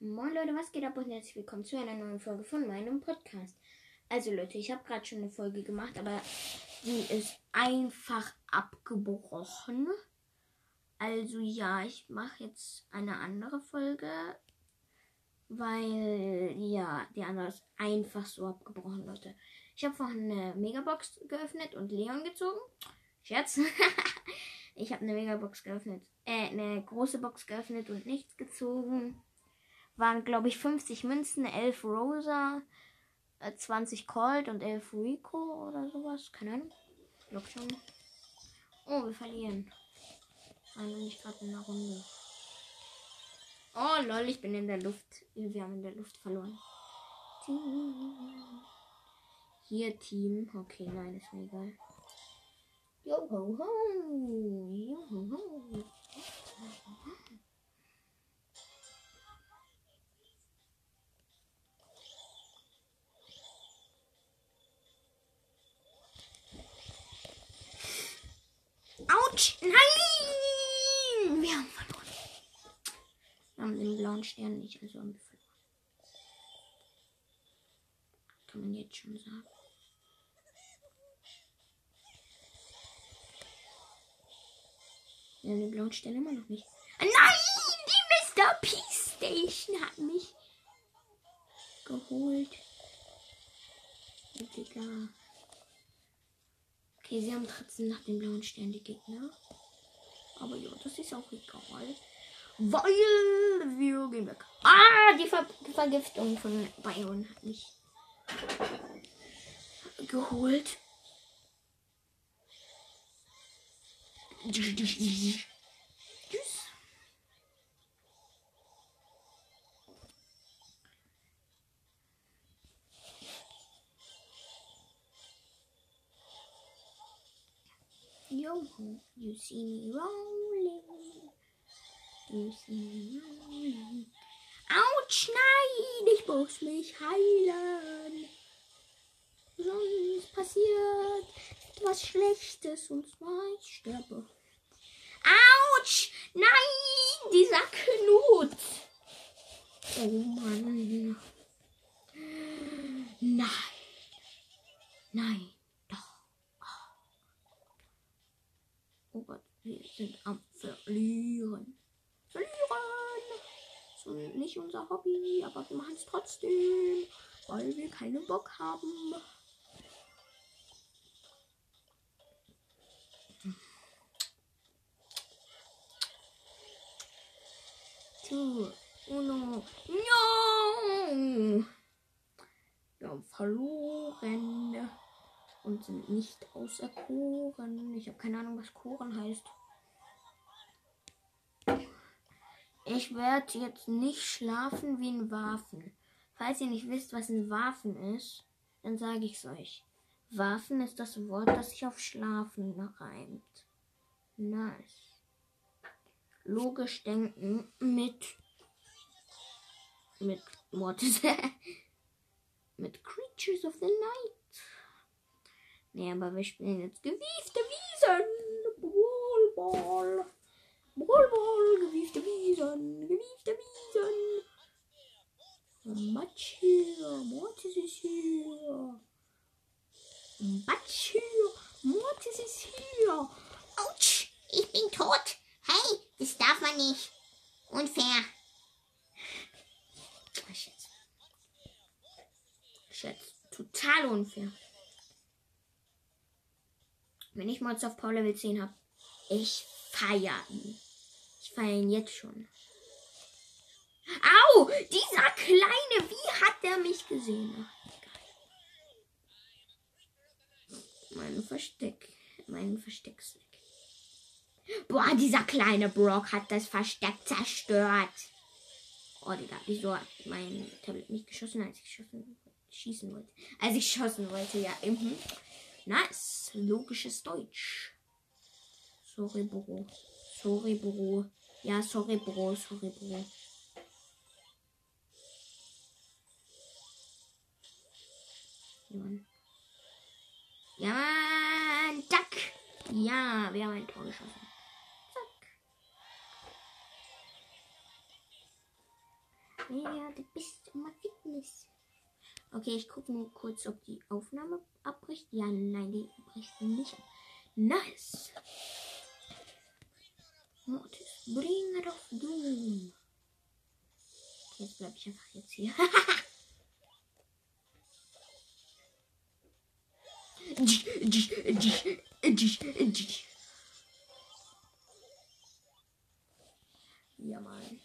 Moin Leute, was geht ab und herzlich willkommen zu einer neuen Folge von meinem Podcast. Also Leute, ich habe gerade schon eine Folge gemacht, aber die ist einfach abgebrochen. Also ja, ich mache jetzt eine andere Folge, weil ja, die andere ist einfach so abgebrochen, Leute. Ich habe vorhin eine Megabox geöffnet und Leon gezogen. Scherz. ich habe eine Megabox geöffnet, äh, eine große Box geöffnet und nichts gezogen. Waren, glaube ich, 50 Münzen, 11 Rosa, 20 äh, Colt und 11 Rico oder sowas. Keine Ahnung. Ich glaube schon. Oh, wir verlieren. Waren nicht gerade in der Runde. Oh lol, ich bin in der Luft. Wir haben in der Luft verloren. Hier Team. Okay, nein, ist mir egal. Yo ho ho. Yo ho ho. Autsch! Nein! Wir haben verloren. Wir haben den blauen Stern nicht, also haben wir verloren. Kann man jetzt schon sagen. Ja, den blauen Stern immer noch nicht. Nein! Die Mr. P Station hat mich geholt. Digga. Okay, sie haben trotzdem nach dem blauen Stern die Gegner. Aber ja, das ist auch egal. Weil wir gehen weg. Ah, die Ver Vergiftung von Bayern hat mich geholt. Yo, you see me rolling. You see me rolling. Autsch, nein, ich muss mich heilen. Sonst passiert etwas Schlechtes und zwar ich sterbe. Autsch, nein, dieser Knut. Oh Mann. Nein. Nein. Oh Gott, wir sind am Verlieren. Verlieren! So nicht unser Hobby, aber wir machen es trotzdem, weil wir keinen Bock haben. Uno, no! Wir haben verloren und sind nicht auserkoren. Ich habe keine Ahnung, was Koren heißt. Ich werde jetzt nicht schlafen wie ein Waffen. Falls ihr nicht wisst, was ein Waffen ist, dann sage ich es euch. Waffen ist das Wort, das sich auf Schlafen reimt. Nice. Logisch denken mit mit Mortis. mit Creatures of the Night. Nee, aber wir spielen jetzt gewiefte Wiesen. Brawlball. Brawlball, gewiefte Wiesen. Gewiefte Wiesen. Matsch hier. Mortis ist hier. Matsch hier. Mortis ist hier. Autsch, ich bin tot. Hey, das darf man nicht. Unfair. Schätze. Schätze. Total unfair. Wenn ich Monster auf Power Level 10 habe, ich feiere ihn. Ich feiere ihn jetzt schon. Au! Dieser kleine, wie hat der mich gesehen? Mein Versteck. Mein Verstecksweg. Boah, dieser kleine Brock hat das Versteck zerstört. Oh, Digga, wieso hat mein Tablet nicht geschossen, als ich geschossen, schießen wollte? Als ich schossen wollte, ja. Mhm. Nice. Logisches Deutsch. Sorry, Bro. Sorry, Bro. Ja, sorry, Bro. Sorry, Bro. Ja, Mann. Duck. Ja, wir haben ein Tor geschossen. Zack. Ja, du bist immer Fitness. Okay, ich gucke nur kurz, ob die Aufnahme abbricht. Ja, nein, die bricht nicht. Nice. Mortis, bring it of doom. Jetzt bleib ich einfach jetzt hier. ja, Mann.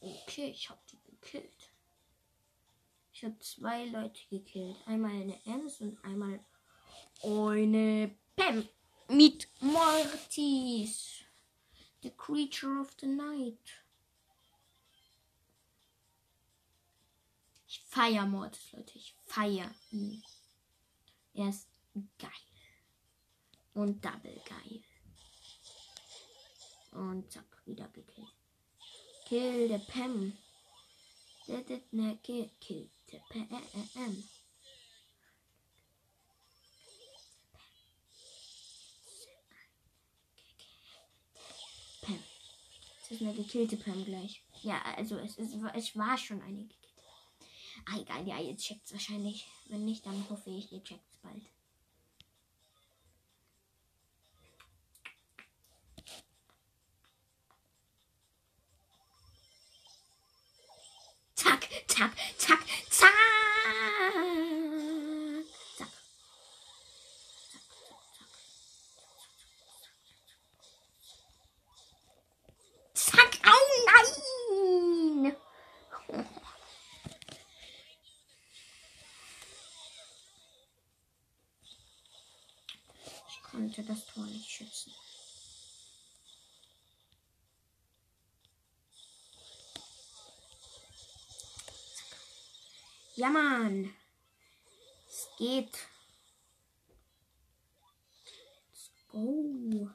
Okay, ich hab die gekillt. Ich habe zwei Leute gekillt. Einmal eine Ems und einmal eine Pam mit Mortis. The Creature of the Night. Feier Mortis, Leute. Ich feier ihn. Er ist geil. Und double geil. Und zack, wieder gekillt. Kill the Pam. Ne, kill, kill the Pam. Pam. Das ist eine gekillte Pam gleich. Ja, also es, ist, es war schon eine gekillte. Ah, egal, ja, ihr checkt's wahrscheinlich. Wenn nicht, dann hoffe ich, ihr checkt's bald. Zack, zack, zack, zack. Zack. Zack, oh nein! Ich konnte das Tor nicht schützen. Ja, Mann. Es geht. Let's go.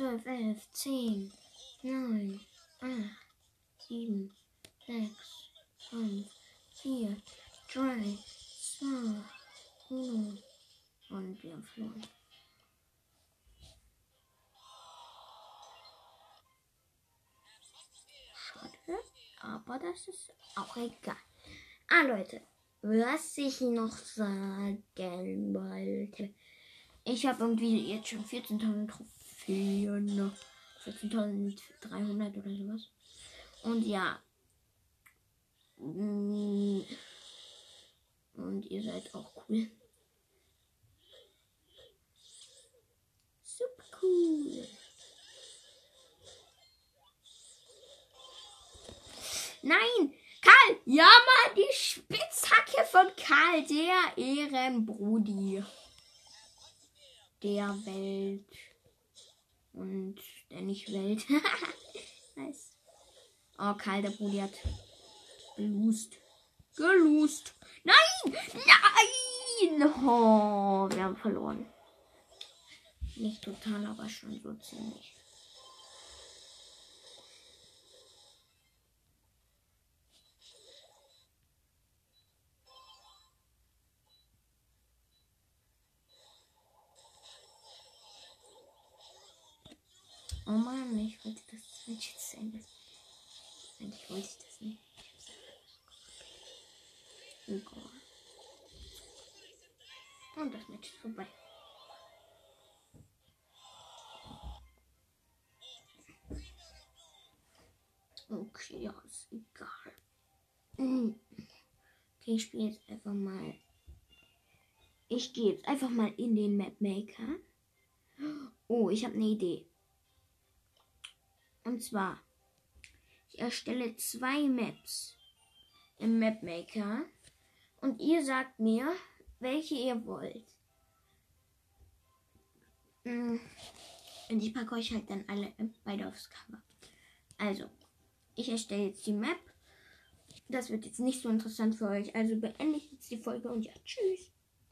12, 11, 10, 9, 8, 7, 6, 5, 4, 3, 2, 1 und wir flohen. Schade, aber das ist auch egal. Ah Leute, was ich noch sagen wollte. Ich habe irgendwie jetzt schon 14.000 Trophäen. 14.300 oder sowas. Und ja. Mm. Und ihr seid auch cool. Super cool. Nein! Karl! Ja, mal die Spitzhacke von Karl, der Ehrenbrudi der Welt. Und der nicht Welt. nice. Oh, Karl, der Brudi hat gelust. Gelust. Nein! Nein! Oh, wir haben verloren. Nicht total, aber schon so ziemlich. Oh Mann, ich wollte das Match jetzt enden. Eigentlich wollte ich das nicht. Und das Match ist vorbei. Okay, ja, ist egal. Okay, ich spiele jetzt einfach mal. Ich gehe jetzt einfach mal in den Map Maker. Oh, ich habe eine Idee. Und zwar, ich erstelle zwei Maps im Map Maker und ihr sagt mir, welche ihr wollt. Mm, Und ich packe euch halt dann alle beide aufs Cover. Also, ich erstelle jetzt die Map. Das wird jetzt nicht so interessant für euch. Also beende ich jetzt die Folge und ja, tschüss.